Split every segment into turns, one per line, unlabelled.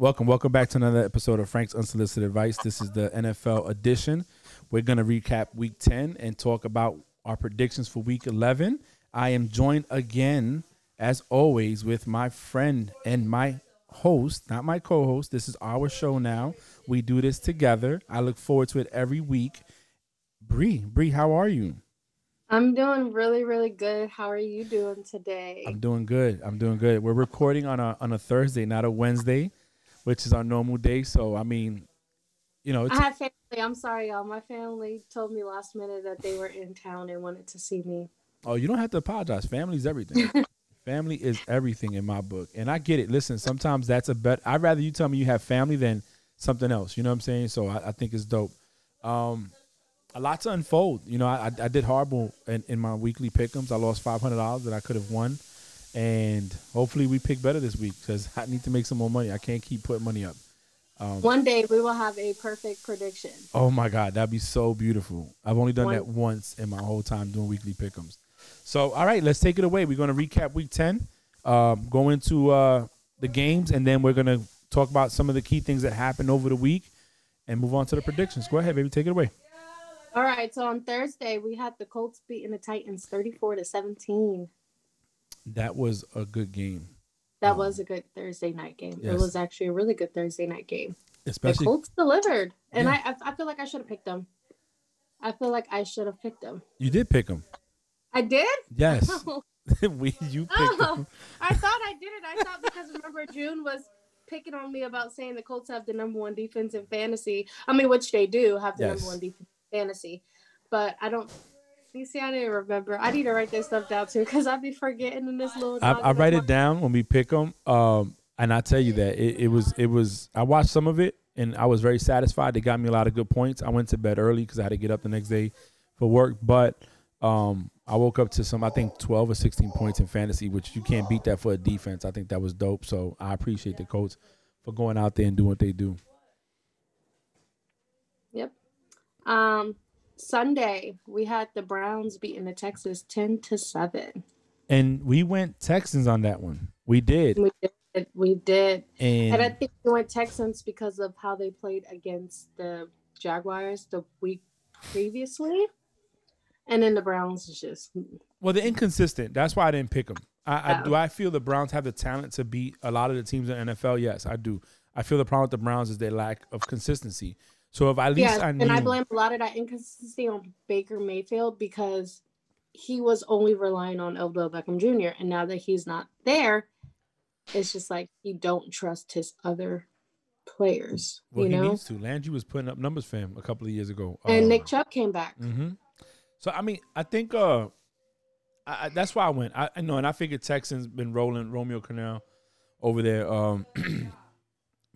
Welcome, welcome back to another episode of Frank's Unsolicited Advice. This is the NFL edition. We're going to recap week 10 and talk about our predictions for week 11. I am joined again, as always, with my friend and my host, not my co host. This is our show now. We do this together. I look forward to it every week. Bree, Bree, how are you?
I'm doing really, really good. How are you doing today?
I'm doing good. I'm doing good. We're recording on a on a Thursday, not a Wednesday, which is our normal day. So I mean, you know,
I have family. I'm sorry, y'all. My family told me last minute that they were in town and wanted to see me.
Oh, you don't have to apologize. Family's everything. family is everything in my book, and I get it. Listen, sometimes that's a bet. I'd rather you tell me you have family than something else. You know what I'm saying? So I, I think it's dope. Um, a lot to unfold. You know, I, I did horrible in, in my weekly pickums. I lost five hundred dollars that I could have won, and hopefully we pick better this week because I need to make some more money. I can't keep putting money up.
Um, One day we will have a perfect prediction.
Oh my God, that'd be so beautiful. I've only done One. that once in my whole time doing weekly pickums. So, all right, let's take it away. We're going to recap week 10, um, go into uh, the games, and then we're going to talk about some of the key things that happened over the week and move on to the predictions. Go ahead, baby. Take it away.
All right. So on Thursday, we had the Colts beating the Titans 34 to 17.
That was a good game.
That um, was a good Thursday night game. Yes. It was actually a really good Thursday night game. Especially the Colts delivered, and yeah. I I feel like I should have picked them. I feel like I should have picked them.
You did pick them.
I did.
Yes. we you picked oh, them.
I thought I did it. I thought because remember June was picking on me about saying the Colts have the number one defense in fantasy. I mean, which they do have the yes. number one defense in fantasy, but I don't. You see, I didn't remember. I need to write this stuff down too because I'd be forgetting in this little.
I, I write it down when we pick them, um, and I tell you that it, it was it was. I watched some of it and I was very satisfied. They got me a lot of good points. I went to bed early because I had to get up the next day for work, but um, I woke up to some, I think, 12 or 16 points in fantasy, which you can't beat that for a defense. I think that was dope. So I appreciate the coach for going out there and doing what they do.
Yep. Um, Sunday, we had the Browns beating the Texans 10 to 7.
And we went Texans on that one. We did.
We did. We did. And, and I think we went Texans because of how they played against the Jaguars the week previously. And then the Browns is just
well, they're inconsistent. That's why I didn't pick them. I, I, do. I feel the Browns have the talent to beat a lot of the teams in the NFL. Yes, I do. I feel the problem with the Browns is their lack of consistency. So if at least yeah, I knew,
and I blame a lot of that inconsistency on Baker Mayfield because he was only relying on Odell Beckham Jr. and now that he's not there, it's just like he don't trust his other players. Well, you he know? needs
to. Landry was putting up numbers for him a couple of years ago,
and uh, Nick Chubb came back.
Mm-hmm. So I mean, I think uh, I, that's why I went. I, I know, and I figured Texans been rolling Romeo Crennel over there. Um,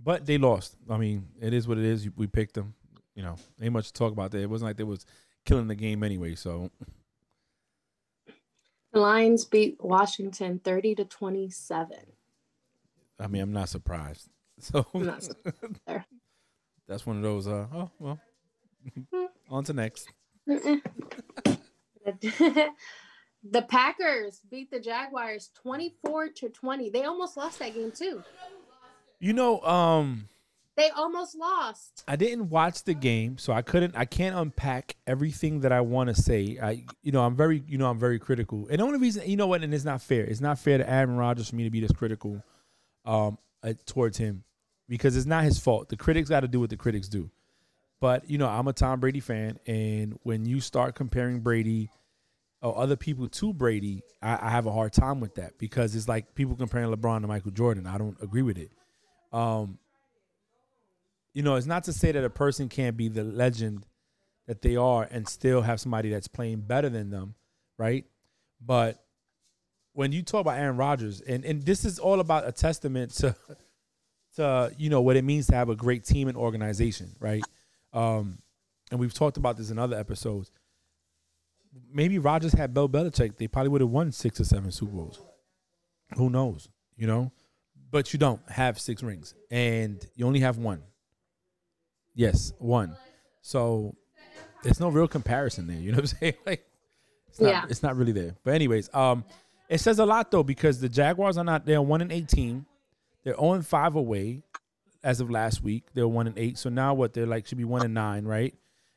but they lost. I mean, it is what it is. We picked them. You know, ain't much to talk about there. It wasn't like they was killing the game anyway. So
the Lions beat Washington thirty to twenty seven. I
mean, I'm not surprised. So not surprised that's one of those. Uh, oh well. Hmm. On to next.
the Packers beat the Jaguars 24 to 20. They almost lost that game too.
You know, um
they almost lost.
I didn't watch the game, so I couldn't I can't unpack everything that I want to say. I you know, I'm very you know, I'm very critical. And the only reason you know what, and it's not fair. It's not fair to Aaron Rodgers for me to be this critical um uh, towards him because it's not his fault. The critics got to do what the critics do. But you know, I'm a Tom Brady fan, and when you start comparing Brady or other people to Brady, I, I, have a hard time with that because it's like people comparing LeBron to Michael Jordan. I don't agree with it. Um, you know, it's not to say that a person can't be the legend that they are and still have somebody that's playing better than them, right? But when you talk about Aaron Rodgers, and and this is all about a testament to to you know what it means to have a great team and organization, right? Um, and we've talked about this in other episodes. Maybe Rodgers had Bill Belichick, they probably would have won six or seven Super Bowls. Who knows? You know, but you don't have six rings, and you only have one. Yes, one. So there's no real comparison there. You know what I'm saying? Like, it's not, yeah, it's not really there. But anyways, um, it says a lot though because the Jaguars are not. They're one and eighteen. They're 0 and five away as of last week. They're one and eight. So now what? They're like should be one and nine, right?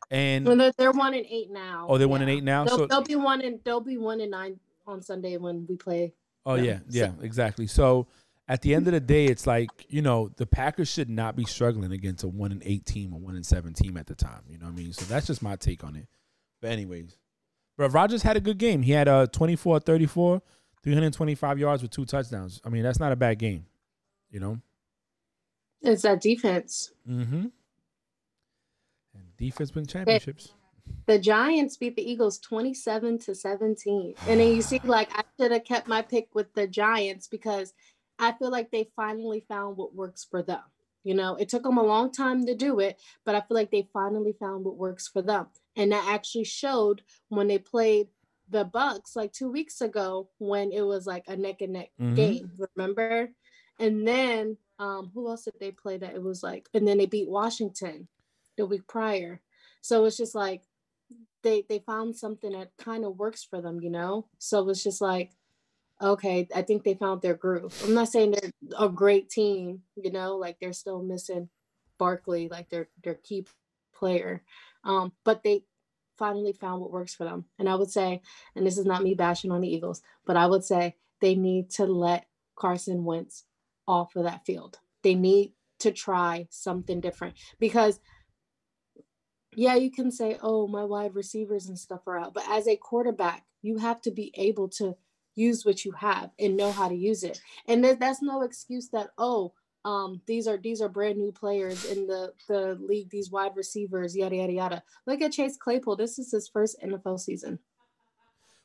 And
well, they're, they're one and eight now.
Oh, they're yeah. one and eight now.
They'll,
so
they'll be one and they'll be one and nine on Sunday when we play.
Oh them. yeah, yeah, so. exactly. So at the end of the day, it's like you know the Packers should not be struggling against a one and eight team or one and seven team at the time. You know what I mean? So that's just my take on it. But anyways, but Rodgers had a good game. He had a 24 34, 325 yards with two touchdowns. I mean, that's not a bad game. You know?
It's that defense.
Mm-hmm. And defense win championships.
The Giants beat the Eagles 27 to 17. And then you see, like, I should have kept my pick with the Giants because I feel like they finally found what works for them. You know, it took them a long time to do it, but I feel like they finally found what works for them. And that actually showed when they played the Bucks like two weeks ago when it was like a neck and neck mm-hmm. game, remember? And then um who else did they play that it was like and then they beat Washington the week prior. So it's just like they they found something that kind of works for them, you know? So it's just like okay, I think they found their groove. I'm not saying they're a great team, you know, like they're still missing Barkley, like their their key player. Um, but they finally found what works for them. And I would say, and this is not me bashing on the Eagles, but I would say they need to let Carson Wentz off of that field. They need to try something different because yeah, you can say, oh, my wide receivers and stuff are out. But as a quarterback, you have to be able to use what you have and know how to use it. And that's no excuse that oh, um, these are these are brand new players in the the league. These wide receivers, yada yada yada. Look at Chase Claypool. This is his first NFL season.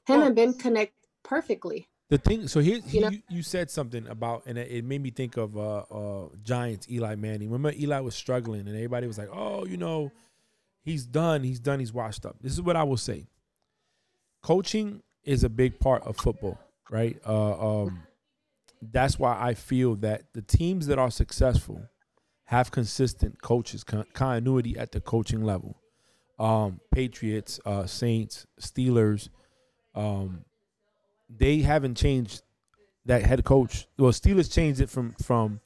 Him well, and Ben connect perfectly.
The thing, so here you, know? you, you, said something about, and it made me think of uh, uh, Giants Eli Manning. Remember, Eli was struggling, and everybody was like, "Oh, you know, he's done. He's done. He's washed up." This is what I will say. Coaching is a big part of football, right? Uh, um, that's why I feel that the teams that are successful have consistent coaches, con- continuity at the coaching level. Um, Patriots, uh, Saints, Steelers, um, they haven't changed that head coach. Well, Steelers changed it from from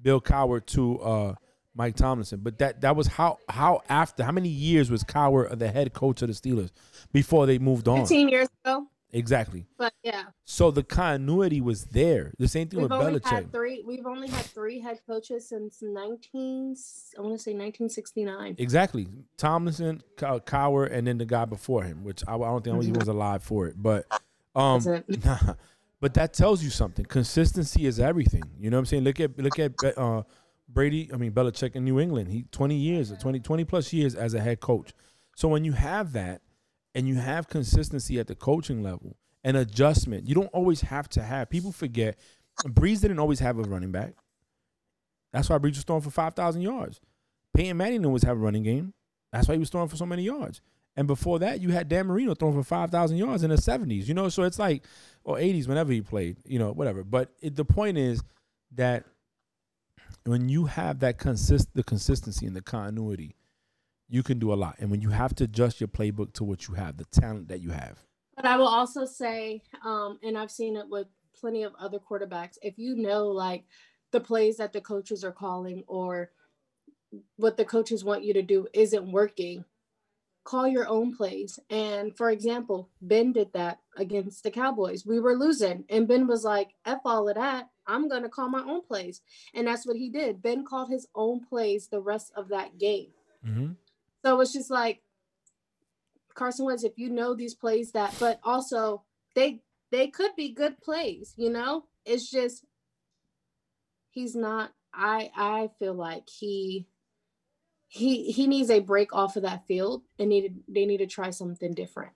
Bill Cowher to uh, Mike Tomlinson, but that that was how how after how many years was Cowher the head coach of the Steelers before they moved on?
Fifteen years ago.
Exactly.
But yeah.
So the continuity was there. The same thing
we've
with
only
Belichick.
Had three, we've only had three head coaches since 19, I want to say 1969.
Exactly. Tomlinson, Cowher, and then the guy before him, which I, I don't think mm-hmm. he was alive for it. But um, nah, but that tells you something. Consistency is everything. You know what I'm saying? Look at look at uh, Brady. I mean Belichick in New England. He 20 years, 20 20 plus years as a head coach. So when you have that and you have consistency at the coaching level and adjustment. You don't always have to have. People forget. Brees didn't always have a running back. That's why Brees was throwing for five thousand yards. Peyton Manning didn't always have a running game. That's why he was throwing for so many yards. And before that, you had Dan Marino throwing for five thousand yards in the seventies. You know, so it's like or eighties whenever he played. You know, whatever. But it, the point is that when you have that consist the consistency and the continuity you can do a lot. And when you have to adjust your playbook to what you have, the talent that you have.
But I will also say, um, and I've seen it with plenty of other quarterbacks, if you know like the plays that the coaches are calling or what the coaches want you to do isn't working, call your own plays. And for example, Ben did that against the Cowboys. We were losing, and Ben was like, F all of that. I'm going to call my own plays. And that's what he did. Ben called his own plays the rest of that game. Mm-hmm. So it's just like Carson Wentz, if you know these plays that, but also they they could be good plays, you know? It's just he's not I I feel like he he he needs a break off of that field and needed they need to try something different.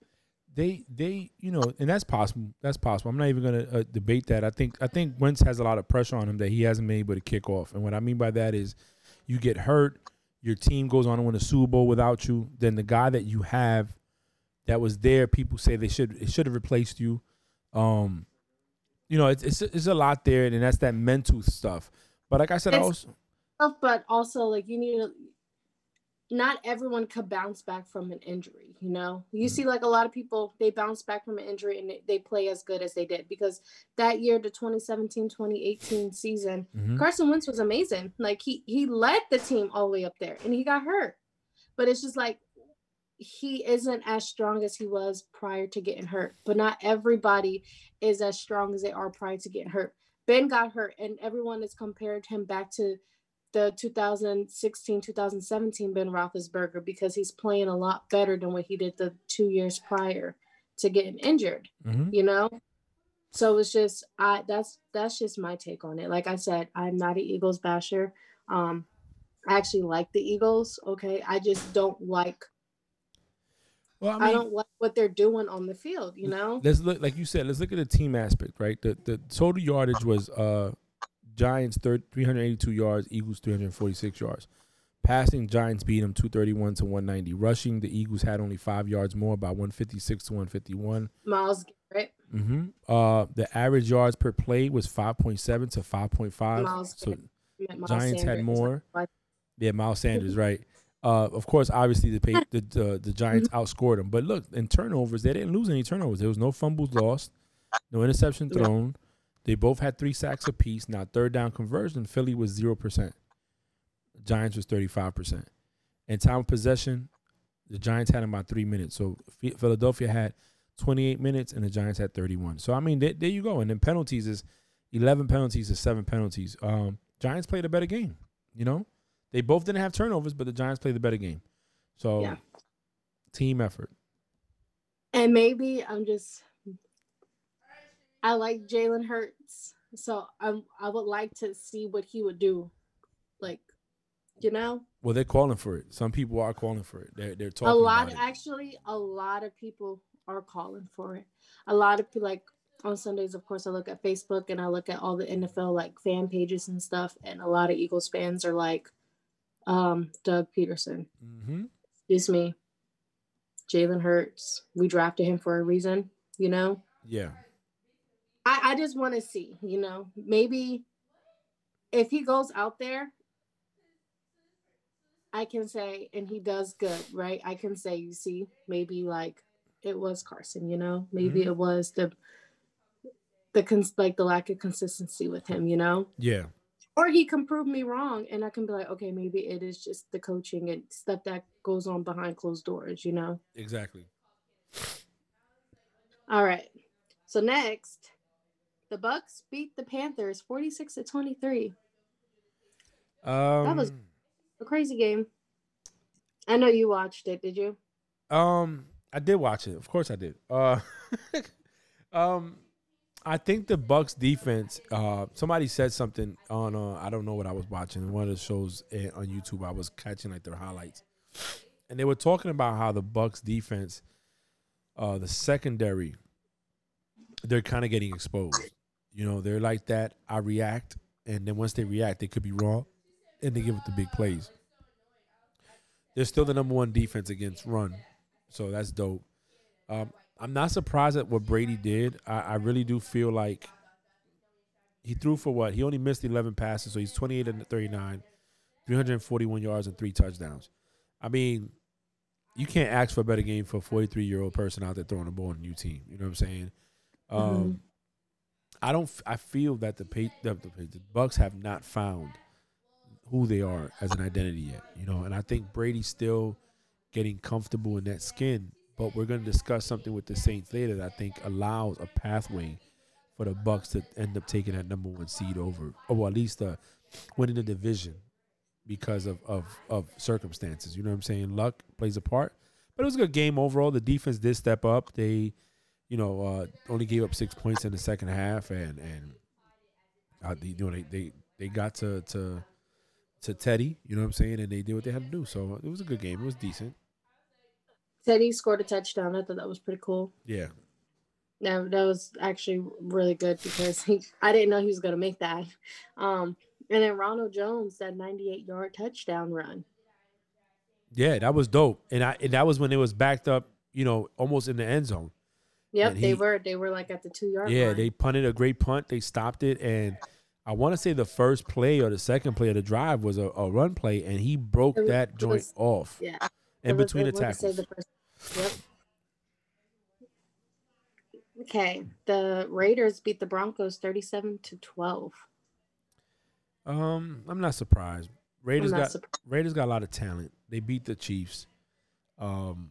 They they you know and that's possible that's possible. I'm not even gonna uh, debate that. I think I think Wentz has a lot of pressure on him that he hasn't been able to kick off. And what I mean by that is you get hurt, your team goes on to win a Super Bowl without you, then the guy that you have that was there, people say they should it should have replaced you. Um, you know, it's it's it's a lot there, and that's that mental stuff. But like I said, it's
also, but also like you need to not everyone could bounce back from an injury. You know, you
Mm-hmm.
see like a lot of people they bounce back from an injury and they- play as good as they did because that year, the 2017-2018 season,
Mhm.
Carson Wentz was amazing. Like he he led the team all the way up there, and he got hurt. But it's just like he isn't as strong as he was prior to getting hurt. But not everybody is as strong as they are prior to getting hurt. Ben got hurt, and everyone has compared him back to the 2016 2017 Ben Roethlisberger because he's playing a lot better than what he did the two years prior to getting injured
Mhm.
you know so it's just i that's that's just my take on it like i said i'm not an eagles basher um i actually like the eagles okay i just don't like
Well, I
i, don't like what they're doing on the field you know
let's look like you said. Let's look at the team aspect, right? The the total yardage was uh Giants third 382 yards, Eagles 346 yards. Passing, Giants beat them 231 to 190. Rushing, the Eagles had only five yards more, about 156 to 151.
miles garrett
Mm-hmm. Uh, the average yards per play was 5.7 to 5.5.
Miles
So
Miles
Giants had more. yeah, Miles Sanders, right? Uh, of course, obviously the pay, the, the the Giants outscored them, but look in turnovers, they didn't lose any turnovers. There was no fumbles lost, no interception thrown. They both had three sacks apiece. Now third down conversion, Philly was zero percent. Giants was thirty five percent. And time of possession, the Giants had about three minutes. So Philadelphia had twenty eight minutes, and the Giants had thirty one. So I mean, there, there you go. And then penalties is eleven penalties to seven penalties. Um, Giants played a better game. You know, they both didn't have turnovers, but the Giants played the better game. So
Yeah.
team effort.
and maybe i'm just i like jalen hurts so i'm i would like to see what he would do like you know
Well, they're calling for it. Some people are calling for it. They're they're talking
a lot
about it.
actually a lot of people are calling for it a lot of people like on sundays of course i look at facebook and i look at all the nfl like fan pages and stuff and a lot of eagles fans are like um doug pederson
Mm-hmm.
excuse me jalen hurts we drafted him for a reason you know
Yeah.
I, just want to see you know maybe if he goes out there I can say, and he does good, right? I can say, you see, maybe like it was Carson, you know, maybe
Mhm.
it was the the cons- like the lack of consistency with him, you know,
Yeah.
or he can prove me wrong, and I can be like, okay, maybe it is just the coaching and stuff that goes on behind closed doors, you know.
Exactly.
All right, so next, the Bucks beat the Panthers forty six to twenty three.
Um, that
was- A crazy game. I know you watched it. Did you?
Um, I did watch it. Of course, I did. Uh, um, I think the Bucks defense. Uh, somebody said something on. Uh, I don't know what I was watching. One of the shows on YouTube. I was catching like their highlights, and they were talking about how the Bucks defense, uh, the secondary, they're kind of getting exposed. You know, they're like that. I react, and then once they react, they could be wrong, and they give it the big plays. They're still the number one defense against run, so that's dope. Um, I'm not surprised at what Brady did. I, I really do feel like he threw for what? He only missed 11 passes, so he's 28 and 39, 341 yards and three touchdowns. I mean, you can't ask for a better game for a 43 year old person out there throwing the ball on a new team. You know what I'm saying? Um, I don't. I feel that the, the the Bucks have not found who they are as an identity yet. You know, and I think Brady's still getting comfortable in that skin. But we're going to discuss something with the Saints later that I think allows a pathway for the Bucks to end up taking that number one seed over, or at least uh, winning the division because of, of of circumstances. You know what I'm saying? Luck plays a part, but it was a good game overall. The defense did step up. They, you know, uh, only gave up six points in the second half, and and uh, they, you know they, they they got to to to Teddy. You know what I'm saying? And they did what they had to do. So it was a good game. It was decent.
Teddy scored a touchdown. I thought that was pretty cool.
Yeah.
That, that was actually really good because he, I didn't know he was going to make that. Um, and then Ronald Jones, that 98 yard touchdown run.
Yeah, that was dope. And I and that was when it was backed up, you know, almost in the end zone.
Yep,
And
they were. They were like at the two yard line.
Yeah,
line.
they punted a great punt. They stopped it, and I want to say the first play or the second play of the drive was a, a run play, and he broke
was-
that joint
was-
off
Yeah.
in
was-
between the tackles.
the first- Yep. Okay, the Raiders beat the Broncos thirty-seven to twelve.
Um, I'm not surprised. Raiders
not
got
surprised.
Raiders got a lot of talent. They beat the Chiefs. Um,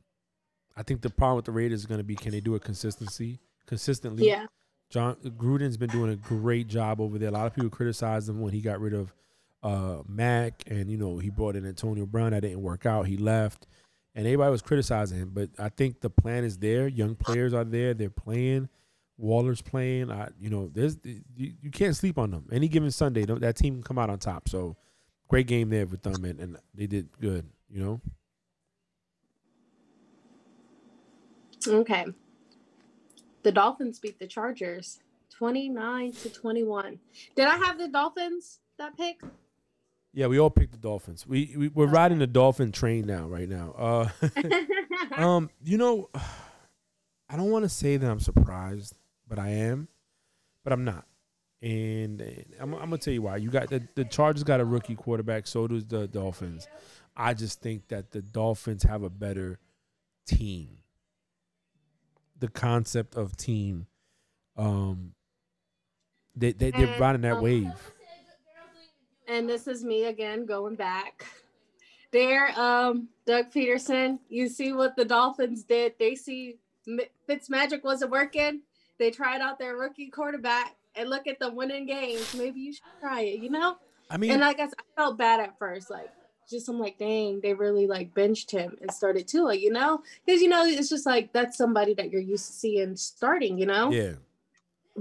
I think the problem with the Raiders is going to be can they do it consistency consistently?
Yeah,
Jon Gruden's been doing a great job over there. A lot of people criticized him when he got rid of uh, Mack, and you know he brought in Antonio Brown. That didn't work out. He left, and everybody was criticizing him. But I think the plan is there. Young players are there. They're playing. Waller's playing. I, you know, there's you, you can't sleep on them. Any given Sunday, that team can come out on top. So great game there with them, and, and they did good. You know,
okay. The Dolphins beat the Chargers twenty-nine to twenty-one. Did I have the Dolphins that pick?
yeah, we all picked the Dolphins. We, we we're riding the Dolphin train now, right now. Uh, um, you know, I don't want to say that I'm surprised, but I am, but I'm not. And, and I'm, I'm gonna tell you why. You got the the Chargers got a rookie quarterback, so does the Dolphins. I just think that the Dolphins have a better team. The concept of team, um, they they they're riding that
um,
wave.
and this is me again going back. There, um, Doug Pederson. You see what the Dolphins did? They see Fitzmagic wasn't working. They tried out their rookie quarterback, and look at the winning games. Maybe you should try it. You know.
I mean,
And I guess I felt bad at first, like just I'm like, dang, they really like benched him and started Tua, you know? Because you know it's just like that's somebody that you're used to seeing starting, you know.
yeah,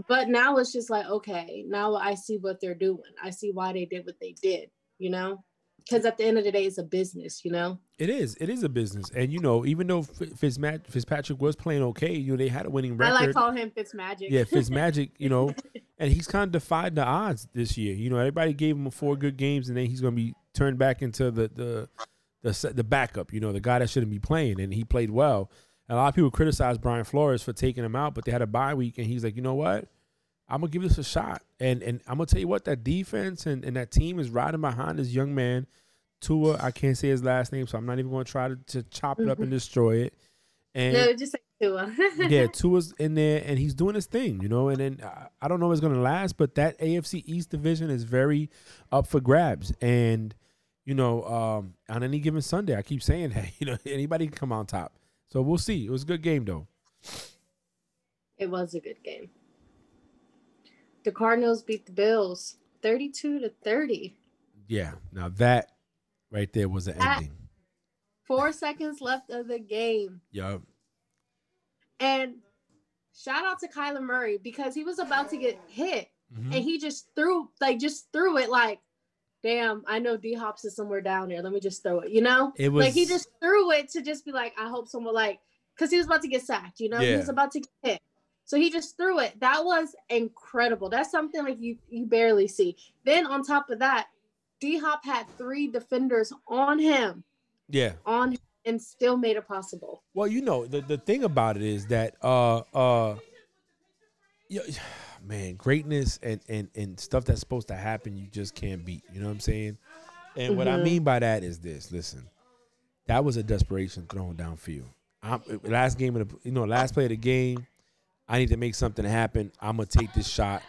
But now it's just like, okay, now I see what they're doing. I see why they did what they did, you know? Because at the end of the day, it's a business, you know?
It is. It is a business, and you know, even though Fitzmat- Fitzpatrick was playing okay, you know, they had a winning record.
I like calling him Fitzmagic.
yeah, Fitzmagic, you know, and he's kind of defied the odds this year. You know, everybody gave him four good games, and then he's going to be turned back into the the the the backup. You know, the guy that shouldn't be playing, and he played well. And a lot of people criticized Brian Flores for taking him out, but they had a bye week, and he's like, you know what? I'm gonna give this a shot, and and I'm gonna tell you what, that defense and, and that team is riding behind this young man. Tua, I can't say his last name, so I'm not even gonna try to, to chop it up and destroy it. And
no, just say Tua.
yeah, Tua's in there and he's doing his thing, you know. And then uh, I don't know if it's gonna last, but that AFC East division is very up for grabs. And you know, um, on any given Sunday, I keep saying that you know anybody can come on top. So we'll see. It was a good game though.
it was a good game. The Cardinals beat the Bills 32 to 30.
Yeah. Now that right there was an
That-
ending.
Four seconds left of the game.
Yup.
And shout out to Kyler Murray because he was about to get hit
Mhm.
and he just threw like just threw it like, damn, I know D Hops is somewhere down there. Let me just throw it, you know?
It was
like he just threw it to just be like, I hope someone like because he was about to get sacked, you know, he was about to get hit. So he just threw it. That was incredible. That's something like you you barely see. Then on top of that, D Hop had three defenders on him,
yeah.
on him, and still made it possible.
Well, you know, the, the thing about it is that uh uh yeah, man, greatness and, and and stuff that's supposed to happen you just can't beat. You know what I'm saying? And what I
Mhm.
mean by that is this, listen. That was a desperation thrown downfield. I'm, last game of the you know, last play of the game, I need to make something happen. I'm gonna take this shot.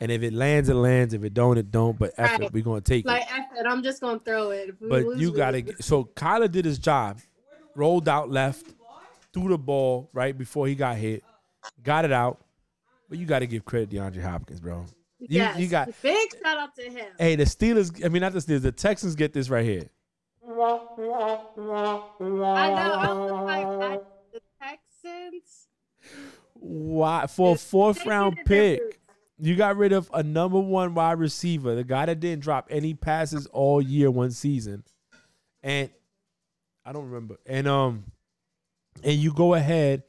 And if it lands, it lands. If it don't, it don't. But effort,
Right.
we're gonna take it.
Like said, I'm just gonna throw it.
But
lose,
you got to get so Kyler did his job, rolled out left, threw the ball right before he got hit, got it out. But you got to give credit to DeAndre Hopkins, bro. You,
yes.
you got
big shout out to him.
hey the Steelers. I mean not the Steelers. The Texans get this right here.
I know. I was like, I, the Texans.
Why for a fourth round pick? You got rid of a number one wide receiver, the guy that didn't drop any passes all year, one season, and I don't remember. And um, and you go ahead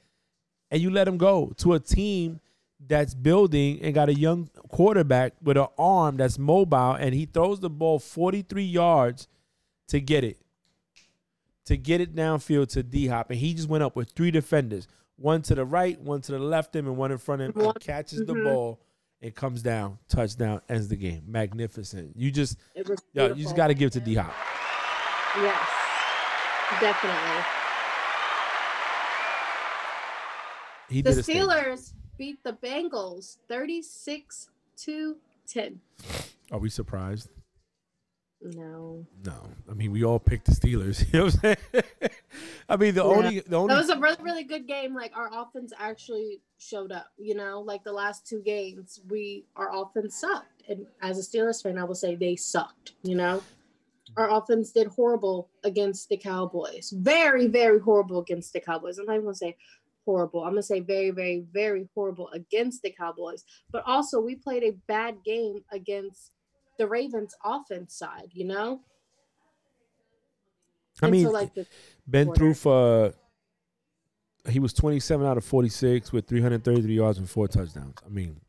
and you let him go to a team that's building and got a young quarterback with an arm that's mobile, and he throws the ball 43 yards to get it, to get it downfield to D Hop, and he just went up with three defenders, one to the right, one to the left of him, and one in front of him, catches the
mhm.
ball It comes down, touchdown, ends the game. Magnificent. You just, yo, you just got to give it to D Hop.
Yes, definitely. He the Steelers beat the Bengals 36 to 10.
Are we surprised?
No.
No. I mean, we all picked the Steelers. You know what I'm saying? I mean, the yeah. only the only
That was a really really good game. Like our offense actually showed up, you know? Like the last two games, we our offense sucked. And as a Steelers fan, I will say they sucked, you know? Our offense did horrible against the Cowboys. Very, very horrible against the Cowboys. I'm not even gonna say horrible. I'm gonna say very, very, very horrible against the Cowboys. But also, we played a bad game against the Ravens' offense side. You know.
I and mean, so, like been quarter. through uh, for. He was 27 out of 46 with 333 yards and four touchdowns. I mean,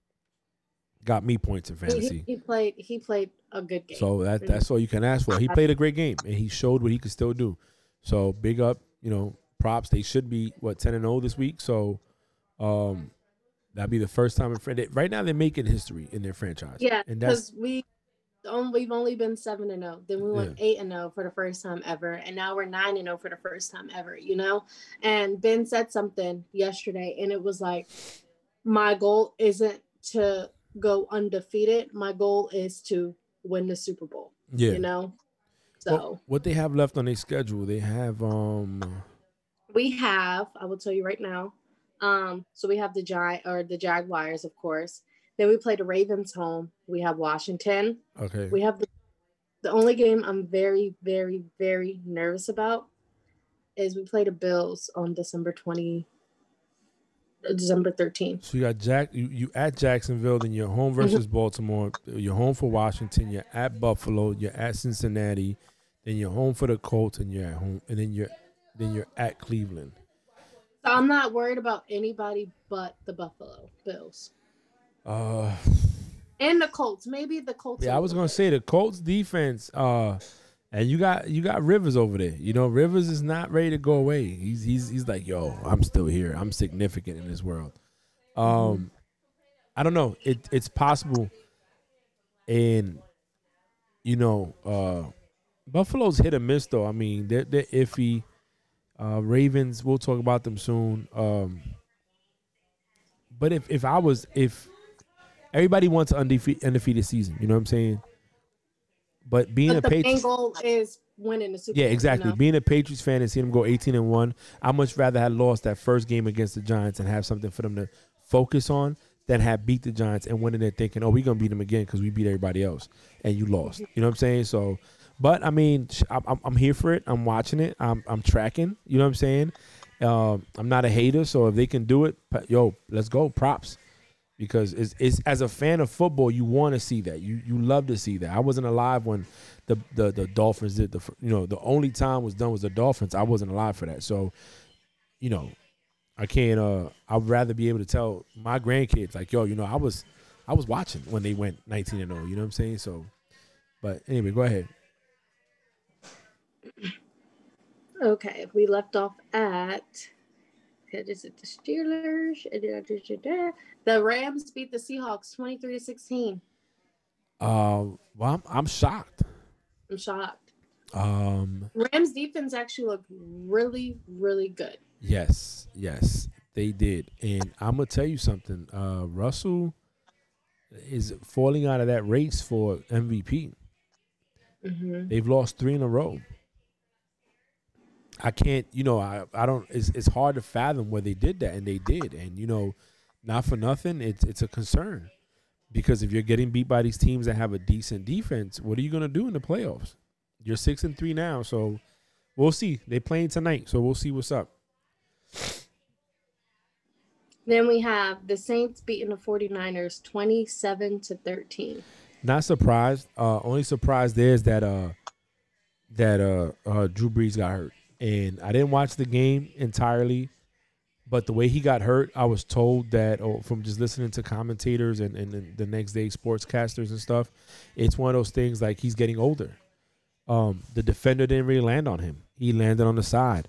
got me points in fantasy.
He, he, played. He played a good game.
So that that's all you can ask for. He played a great game and he showed what he could still do. So big up, you know, props. They should be what ten and zero this week, so um, that'd be the first time in right now they're making history in their franchise.
Yeah, because we we've only been seven and zero. Oh. Then we went yeah. eight and zero for the first time ever, and now we're nine and zero for the first time ever. You know, and Ben said something yesterday, and it was like, my goal isn't to go undefeated. My goal is to win the Super Bowl. Yeah, you know. So well,
what they have left on their schedule, they have um
we have, I will tell you right now. Um, so we have the Giant or the Jaguars, of course. Then we play the Ravens home. We have Washington.
Okay.
We have the the only game I'm very, very, very nervous about is we play the Bills on December 20, December 13th.
So you got Jack you, you at Jacksonville, then you're home mm-hmm. versus Baltimore, you're home for Washington, you're at Buffalo, you're at Cincinnati, then you're home for the Colts, and you're at home, and then you're then you're at Cleveland.
So I'm not worried about anybody but the Buffalo Bills.
Uh
and the Colts. Maybe the Colts.
Yeah, I was gonna say the Colts defense, uh and you got you got Rivers over there. You know, Rivers is not ready to go away. He's he's he's like, yo, I'm still here. I'm significant in this world. Um. I don't know. It it's possible and you know, uh Buffalo's hit or miss though. I mean, they're they're iffy. Uh, Ravens, we'll talk about them soon. Um, but if if I was if everybody wants an undefeated, undefeated season, you know what I'm saying? But being
but
a Patriots
goal is winning the Super
Yeah, exactly. You know? Being a Patriots fan and seeing them go 18 and one, I much rather had lost that first game against the Giants and have something for them to focus on than have beat the Giants and winning there thinking, oh, we're gonna beat them again because we beat everybody else and you lost. You know what I'm saying? So but I mean, I'm, I'm here for it. I'm watching it. I'm, I'm tracking. You know what I'm saying? Uh, I'm not a hater, so if they can do it, yo, let's go. Props, because it's, it's as a fan of football, you want to see that. You you love to see that. I wasn't alive when the, the the Dolphins did the you know the only time was done was the Dolphins. I wasn't alive for that, so you know I can't. Uh, I'd rather be able to tell my grandkids like, yo, you know, I was I was watching when they went 19 and 0. You know what I'm saying? So, but anyway, go ahead.
Okay, we left off at is it the Steelers? The Rams beat the Seahawks 23 to 16.
Uh, well, I'm, I'm shocked.
I'm shocked.
Um,
Rams defense actually looked really, really good.
Yes, yes, they did. And I'm gonna tell you something. Uh, Russell is falling out of that race for MVP. Mm-hmm. They've lost three in a row. I can't, you know, I, I don't. It's it's hard to fathom where they did that, and they did, and you know, not for nothing, it's it's a concern because if you're getting beat by these teams that have a decent defense, what are you gonna do in the playoffs? You're six and three now, so we'll see. They playing tonight, so we'll see what's up.
Then we have the Saints beating the 49ers 27 to 13.
Not surprised. Uh only surprised there is that uh that uh, uh Drew Brees got hurt and I didn't watch the game entirely, but the way he got hurt, I was told that oh, from just listening to commentators and, and, the next day sportscasters and stuff, it's one of those things like he's getting older. Um, the defender didn't really land on him; he landed on the side.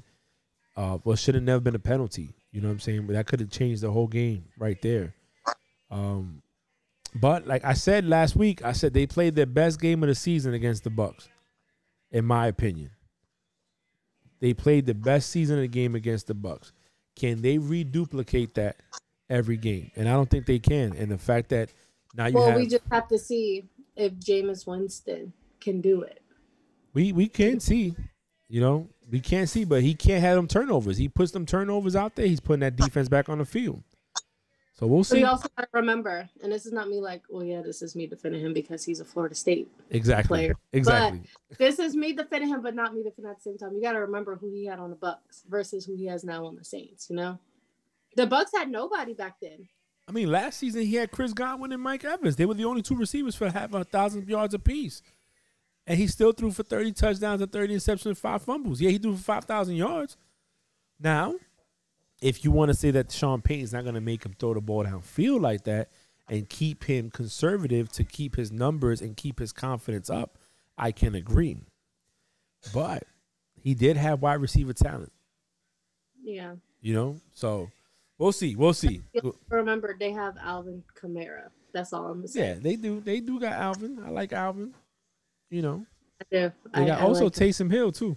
Uh, well, should have never been a penalty. You know what I'm saying? But that could have changed the whole game right there. Um, But like I said last week, I said they played their best game of the season against the Bucks, in my opinion. They played the best season of the game against the Bucks. Can they reduplicate that every game? And I don't think they can. And the fact that now you
well,
have
we just have to see if Jameis Winston can do it.
we we can see, you know, we can't see, but he can't have them turnovers. He puts them turnovers out there. He's putting that defense back on the field. So we'll
But
see.
you also got to remember, and this is not me like, well, yeah, this is me defending him because he's a Florida State.
Exactly.
player.
Exactly.
This is me defending him, but not me defending at the same time. You got to remember who he had on the Bucks versus who he has now on the Saints. You know, the Bucks had nobody back then.
I mean, last season he had Chris Godwin and Mike Evans. They were the only two receivers for half a thousand yards apiece. And he still threw for 30 touchdowns and 30 interceptions and five fumbles. Yeah, he threw for 5,000 yards. Now, if you want to say that Sean Payton's not going to make him throw the ball downfield like that and keep him conservative to keep his numbers and keep his confidence up, I can agree. But he did have wide receiver talent,
Yeah.
you know? So we'll see. We'll see.
Remember they have Alvin Kamara. That's all I'm gonna.
Yeah, they do. They do got Alvin. I like Alvin. You know,
I do.
they
I,
got
I
also
like
Taysom Hill too.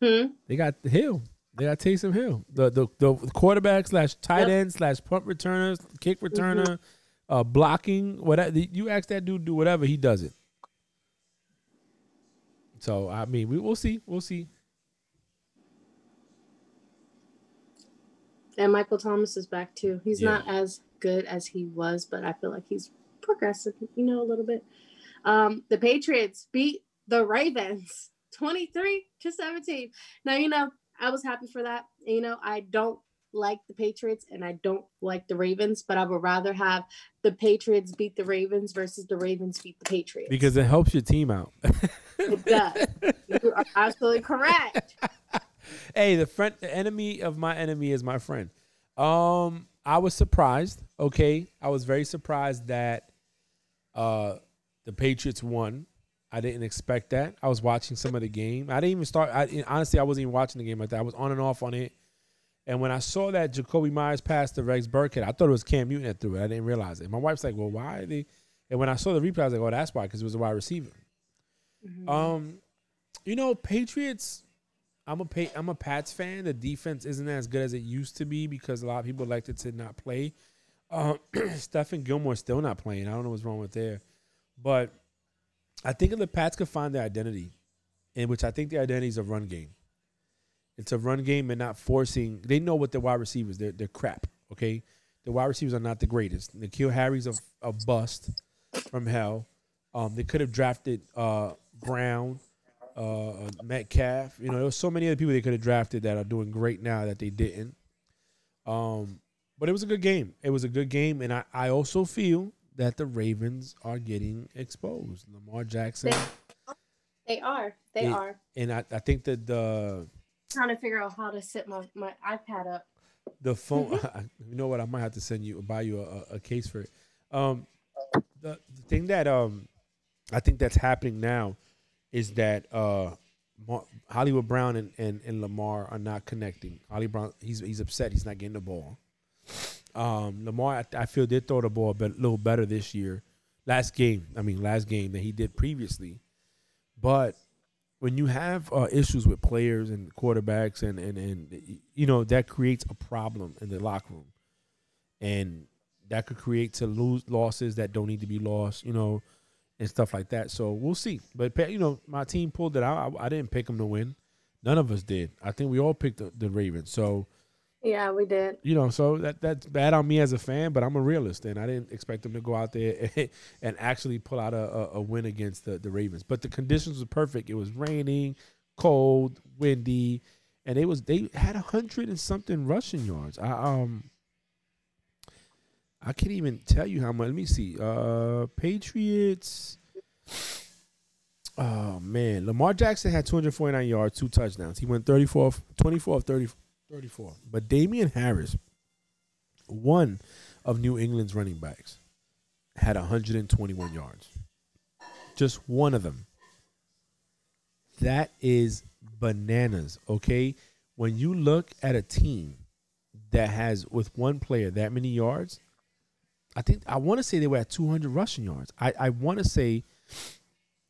Hmm?
They got Hill. They got Taysom Hill, the the, the quarterback slash tight end slash punt returner, kick returner, uh, blocking. Whatever you ask that dude do whatever he does it. So I mean, we we'll see. We'll see.
And Michael Thomas is back too. He's
Yeah.
not as good as he was, but I feel like he's progressive, you know, a little bit. Um, the Patriots beat the Ravens 23 to 17. Now, you know, I was happy for that. You know, I don't like the Patriots and I don't like the Ravens, but I would rather have the Patriots beat the Ravens versus the Ravens beat the Patriots.
Because it helps your team out.
it does. You are absolutely correct.
hey, the friend, the enemy of my enemy is my friend. Um, I was surprised. Okay, I was very surprised that uh the Patriots won. I didn't expect that. I was watching some of the game. I didn't even start. I honestly, I wasn't even watching the game like that. I was on and off on it. And when I saw that Jakobi Meyers passed to Rex Burkhead, I thought it was Cam Newton that threw it. I didn't realize it. My wife's like, "Well, why are they?" And when I saw the replay, I was like, "Oh, that's why," because it was a wide receiver.
Mhm.
Um, you know, Patriots. I'm a pa- I'm a Pats fan. The defense isn't as good as it used to be because a lot of people elected to not play. Um, Stephon Gilmore's still not playing. I don't know what's wrong with there, but I think if the Pats could find their identity, in which I think the identity is a run game. It's a run game and not forcing. They know what their wide receivers. They're they're crap. Okay, the wide receivers are not the greatest. N'Keal Harry's a, a bust from hell. Um, they could have drafted uh, Brown, uh, Metcalf. You know, there was so many other people they could have drafted that are doing great now that they didn't. Um, but it was a good game. It was a good game, and I, I also feel that the Ravens are getting exposed. Lamar Jackson,
They are. They
It-
are.
and I, I think that the
trying to figure out how to set my, my iPad up.
the phone. you know what? I might have to send you buy you a, a case for it. Um, the, the thing that um, I think that's happening now is that uh, Mar- Hollywood Brown and, and, and Lamar are not connecting. Holly Brown, he's he's upset. He's not getting the ball. Um, Lamar, I, I feel did throw the ball a bit, little better this year. Last game, I mean, last game than he did previously. But when you have uh, issues with players and quarterbacks, and, and and you know that creates a problem in the locker room, and that could create to lose losses that don't need to be lost, you know, and stuff like that. So we'll see. But you know, my team pulled it out. I, I didn't pick them to win. None of us did. I think we all picked the, the Ravens. So
Yeah, we did.
you know, so that that's bad on me as a fan, but I'm a realist, and I didn't expect them to go out there and, actually pull out a, a, a win against the, the Ravens. But the conditions were perfect. It was raining, cold, windy, and it was they had a hundred and something rushing yards. I um. I can't even tell you how much. Let me see. Uh, Patriots. Oh man, Lamar Jackson had 249 yards, two touchdowns. He went 34, 24 of 30, 34. But Damien Harris, one of New England's running backs, had 121 yards. Just one of them. That is bananas, okay? When you look at a team that has with one player that many yards, I think I want to say they were at 200 rushing yards. I I want to say,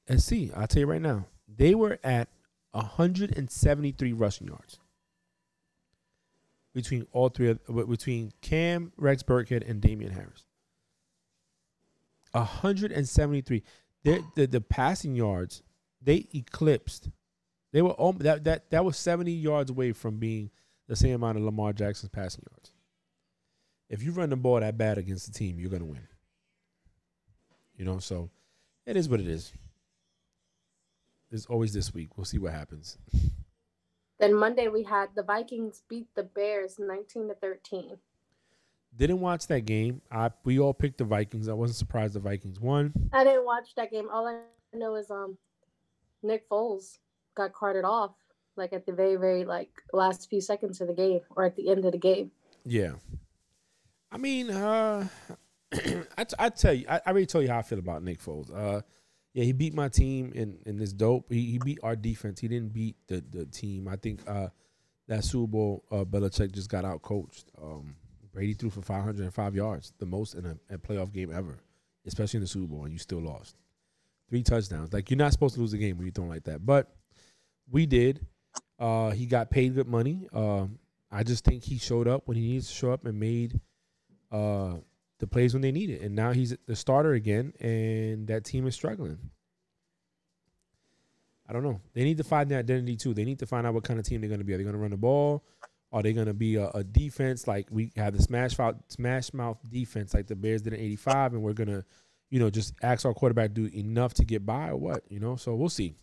let's see. I'll tell you right now, they were at 173 rushing yards between all three of between Cam, Rex Burkhead, and Damien Harris. 173. The, the the passing yards they eclipsed. They were that that that was 70 yards away from being the same amount of Lamar Jackson's passing yards. If you run the ball that bad against the team, you're gonna win. You know, so it is what it is. It's always this week. We'll see what happens.
Then Monday we had the Vikings beat the Bears 19 to 13.
Didn't watch that game. I we all picked the Vikings. I wasn't surprised the Vikings won.
I didn't watch that game. All I know is um Nick Foles got carted off like at the very very like last few seconds of the game or at the end of the game.
Yeah. I mean, uh I, t- I tell you, I, I already told you how I feel about Nick Foles. Uh, yeah, he beat my team in, in this dope. He, he beat our defense. He didn't beat the, the team. I think uh, that Super Bowl, uh, Belichick just got out coached. Um, Brady threw for 505 yards, the most in a, a, playoff game ever, especially in the Super Bowl, and you still lost. Three touchdowns. Like, you're not supposed to lose a game when you don't like that. But we did. Uh, he got paid good money. Um, I just think he showed up when he needs to show up and made uh, the plays when they need it. And now he's the starter again, and that team is struggling. I don't know. They need to find their identity too. They need to find out what kind of team they're going to be. Are they going to run the ball? Are they going to be a, a, defense like we have the smash mouth, smash mouth defense like the Bears did in '85, and we're going to, you know, just ask our quarterback to do enough to get by or what? You know, so we'll see.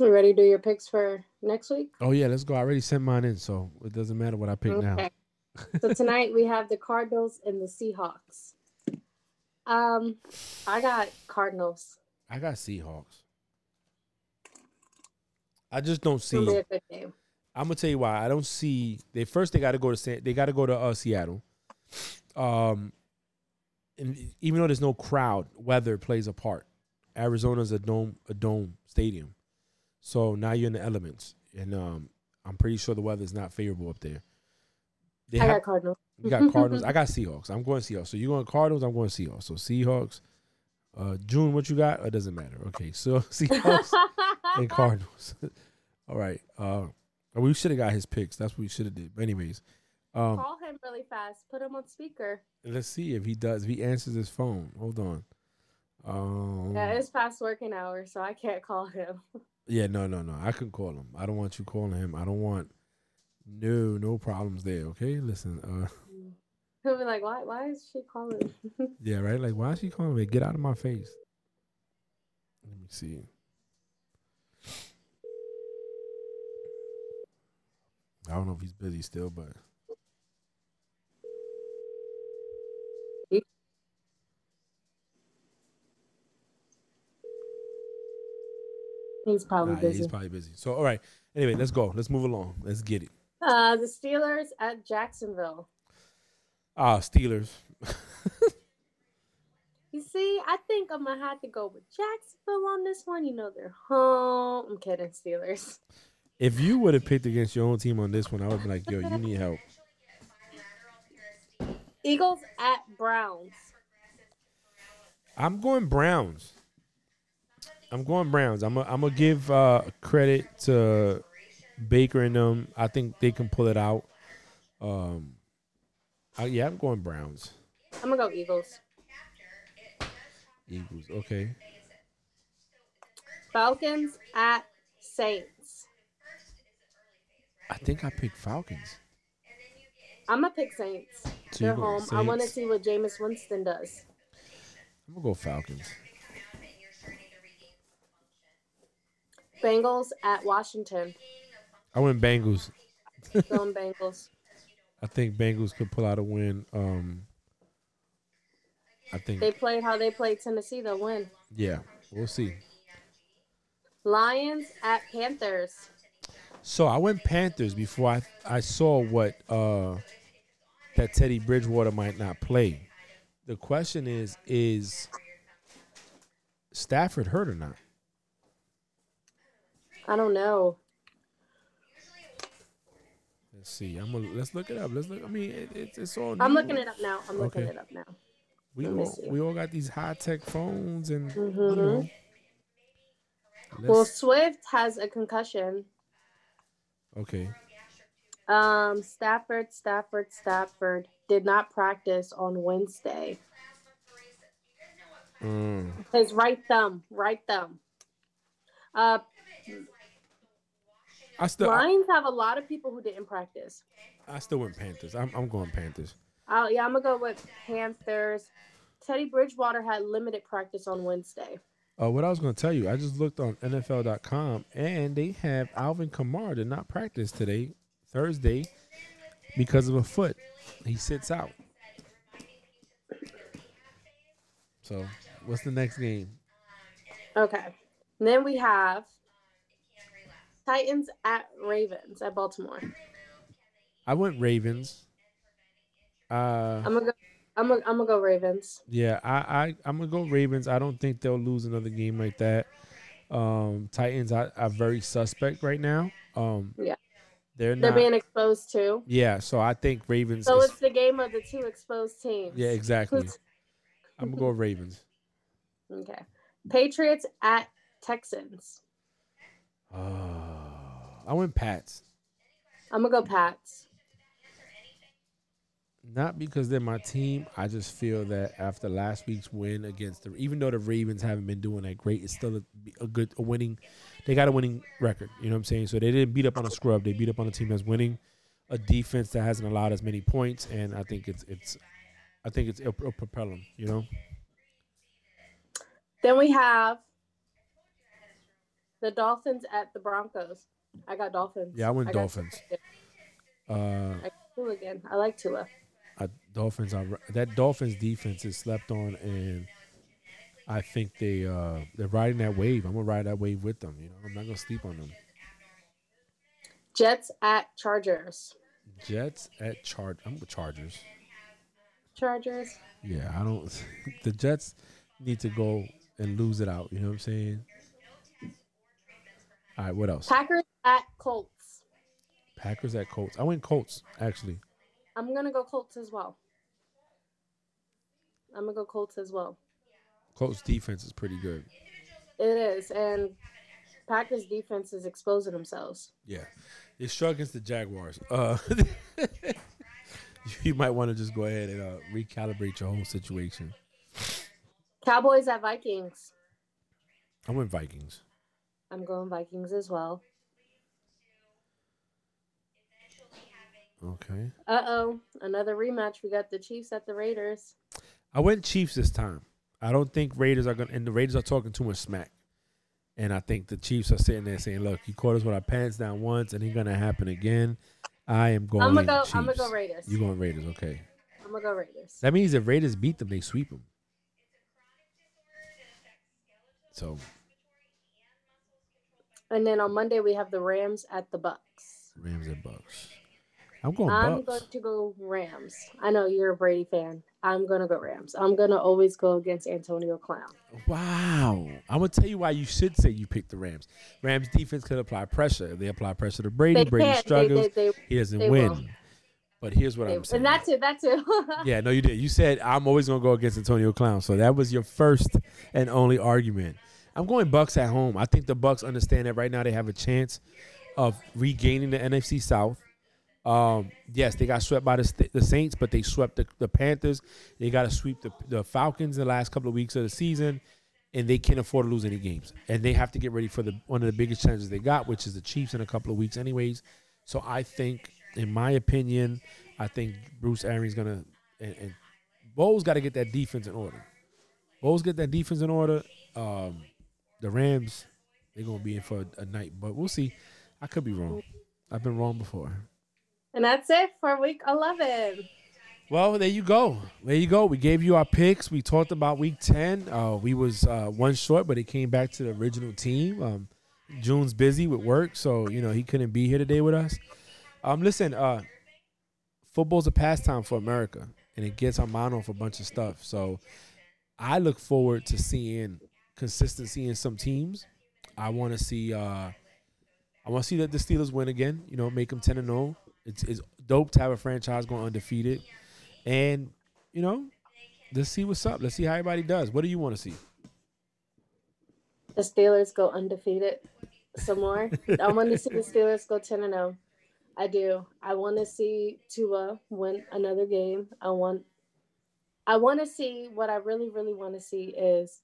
You ready to do your picks for next week?
Oh yeah, let's go. I already sent mine in, so it doesn't matter what I pick okay. now
so tonight we have the Cardinals and the Seahawks. Um, I got Cardinals.
I got Seahawks. I just don't see. I'm gonna tell you why. I don't see. They first they got to go to San, they got to go to uh, Seattle. Um, and even though there's no crowd, weather plays a part. Arizona's a dome a dome stadium, so now you're in the elements, and um, I'm pretty sure the weather is not favorable up there.
They I have, got Cardinals.
You got Cardinals. I got Seahawks. I'm going Seahawks. So you going Cardinals? I'm going Seahawks. So Seahawks. Uh, June, what you got? It doesn't matter. Okay, so Seahawks and Cardinals. All right. Uh, we should have got his picks. That's what we should have did. But anyways,
um, call him really fast. Put him on speaker.
Let's see if he does. If he answers his phone. Hold on.
Um, yeah, it's past working hours, so I can't call him.
yeah, no, no, no. I can call him. I don't want you calling him. I don't want no, no problems there. Okay, listen. Uh,
He'll be like, "Why? Why is she calling?"
yeah, right. Like, why is she calling me? Get out of my face. Let me see. I don't know if he's busy still, but.
He's probably nah, busy.
He's probably busy. So, all right. Anyway, let's go. Let's move along. Let's get it.
Uh, the Steelers at Jacksonville.
Ah, Steelers.
you see, I think I'm gonna have to go with Jacksonville on this one. You know they're home. I'm kidding, Steelers.
If you would have picked against your own team on this one, I would be like, "Yo, you need help."
Eagles at Browns.
I'm going Browns. I'm going Browns. I'm gonna give uh, credit to Baker and them. I think they can pull it out. Um, I, yeah, I'm going Browns.
I'm gonna go Eagles.
Eagles, okay.
Falcons at Saints.
I think I picked Falcons.
I'm gonna pick Saints. So They're home. Saints. I want to see what Jameis Winston does.
I'm gonna go Falcons.
Bengals at Washington.
I went Bengals.
Going Bengals.
I think Bengals could pull out a win. Um, I think
they played how they played Tennessee. They'll win.
Yeah, we'll see.
Lions at Panthers.
So I went Panthers before I I saw what uh, that Teddy Bridgewater might not play. The question is is Stafford hurt or not?
I don't know.
Let's see. I'm gonna let's look it up. Let's look. I mean, it, it's it's all.
I'm
new.
looking it up now. I'm looking
Okay.
it up now.
We
Let
all we all got these high tech phones and you
Mhm.
know.
Well, Swift has a concussion.
okay.
Um, Stafford, Stafford, Stafford did not practice on Wednesday.
Mm.
His right thumb, right thumb. Uh,
I still I,
have a lot of people who didn't practice.
I still went Panthers. I'm I'm going Panthers.
Uh, yeah, I'm gonna go with Panthers. Teddy Bridgewater had limited practice on Wednesday.
Uh, what I was going to tell you, I just looked on NFL.com and they have Alvin Kamara did not practice today, Thursday, because of a foot. He sits out. So, what's the next game?
Okay. And then we have Titans at Ravens at Baltimore.
I went Ravens. Uh,
I'm gonna go. I'm gonna, I'm gonna go Ravens.
yeah, I, I I'm gonna go Ravens. I don't think they'll lose another game like that. Um, Titans are, are very suspect right now. Um,
Yeah.
they're
They're
not.
being exposed too.
yeah, so I think Ravens.
So
is-
it's the game of the two exposed teams.
yeah, exactly. I'm gonna go Ravens.
Okay. Patriots at Texans.
Uh, I went Pats.
I'm gonna go Pats.
Not because they're my team. I just feel that after last week's win against the, even though the Ravens haven't been doing that great, it's still a, a good a winning. They got a winning record. You know what I'm saying? So they didn't beat up on a scrub. They beat up on a team that's winning, a defense that hasn't allowed as many points, and I think it's it's, I think it's it'll, it'll propel them. You know,
Then we have the Dolphins at the Broncos. I got Dolphins.
Yeah, I went
got
Dolphins. uh,
I Tua again. I like Tua.
I, Dolphins are that Dolphins defense is slept on, and I think they uh they're riding that wave. I'm gonna ride that wave with them. You know, I'm not gonna sleep on them.
Jets at Chargers.
Jets at Charge. I'm with Chargers.
Chargers.
Yeah, I don't. The Jets need to go and lose it out. You know what I'm saying? All right, what else?
Packers at Colts.
Packers at Colts. I went Colts actually.
I'm gonna go Colts as well. I'm gonna go Colts as well.
Colts defense is pretty good.
It is, and Packers defense is exposing themselves.
Yeah, they struck against the Jaguars. Uh, you might want to just go ahead and uh, recalibrate your whole situation.
Cowboys at Vikings.
I went Vikings.
I'm going Vikings as well.
Okay.
Uh oh, another rematch. We got the Chiefs at the Raiders.
I went Chiefs this time. I don't think Raiders are gonna, and the Raiders are talking too much smack. And I think the Chiefs are sitting there saying, "Look, he caught us with our pants down once, and it's gonna happen again." I am going.
I'm gonna go.
Chiefs.
I'm gonna go Raiders.
You going Raiders? Okay.
I'm gonna go Raiders.
That means if Raiders beat them, they sweep them. So
And then on Monday we have the Rams at the Bucks.
Rams at Bucks. I'm going
I'm
Bucks.
going to go Rams. I know you're a Brady fan. I'm gonna go Rams. I'm gonna always go against Antonio Clown.
Wow. I'm gonna tell you why you should say you picked the Rams. Rams defense could apply pressure. If they apply pressure to Brady,
They
Brady
can't.
Struggles.
they- they-
he doesn't win.
will.
But here's what I'm saying.
and that's it. That's it.
yeah, no, you did. You said I'm always gonna go against Antonio Clown. So that was your first and only argument. I'm going Bucks at home. I think the Bucks understand that right now they have a chance of regaining the NFC South. Um, yes, they got swept by the, the Saints, but they swept the, the Panthers. They got to sweep the, the Falcons in the last couple of weeks of the season, and they can't afford to lose any games. And they have to get ready for the one of the biggest challenges they got, which is the Chiefs in a couple of weeks, anyways. So I think, in my opinion, I think Bruce Arians gonna and, and Bowles got to get that defense in order. Bowles get that defense in order. Um, the Rams, they're gonna be in for a, a night, but we'll see. I could be wrong. I've been wrong before.
and that's it for week 11.
Well, there you go. There you go. We gave you our picks. We talked about week ten. Uh, we was uh, one short, but it came back to the original team. Um, June's busy with work, so you know he couldn't be here today with us. Um, listen, uh, football's a pastime for America, and it gets our mind off a bunch of stuff. So I look forward to seeing consistency in some teams. I want to see. Uh, I want to see that the Steelers win again. You know, make them ten and zero. It's it's dope to have a franchise going undefeated, and you know, let's see what's up. Let's see how everybody does. What do you want to see?
The Steelers go undefeated some more. I want to see the Steelers go ten and zero. I do. I want to see Tua win another game. I want. I want to see what I really, really want to see is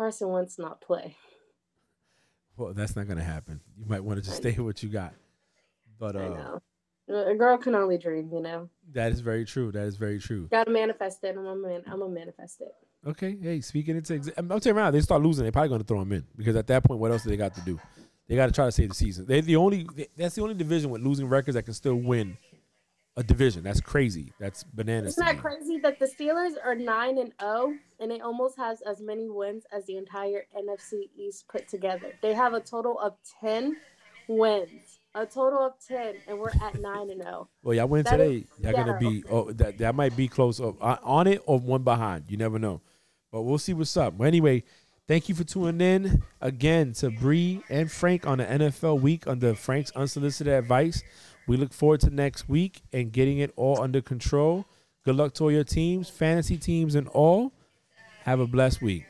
Carson Wentz not play.
Well, that's not gonna happen. You might want to just stay with what you got. But uh,
I know. A girl can only dream, you know.
That is very true. That is very true.
Gotta manifest it. I'm a man. I'm a manifest it.
Okay. Hey, speaking into, exa- I'm telling you right now, they start losing. They're probably going to throw them in because at that point, what else do they got to do? They got to try to save the season. They're the only. That's the only division with losing records that can still win a division. That's crazy. That's bananas.
Isn't that crazy that the Steelers are nine and zero, and it almost has as many wins as the entire NFC East put together? They have a total of ten wins, a total of ten, and we're at nine and oh. zero.
Well, y'all win
That
today. Y'all gonna be. Oh, that that might be close up uh, on it or one behind. You never know. But we'll see what's up. Well, anyway, thank you for tuning in again to Bree and Frank on the NFL week under Frank's unsolicited advice. We look forward to next week and getting it all under control. Good luck to all your teams, fantasy teams, and all. Have a blessed week.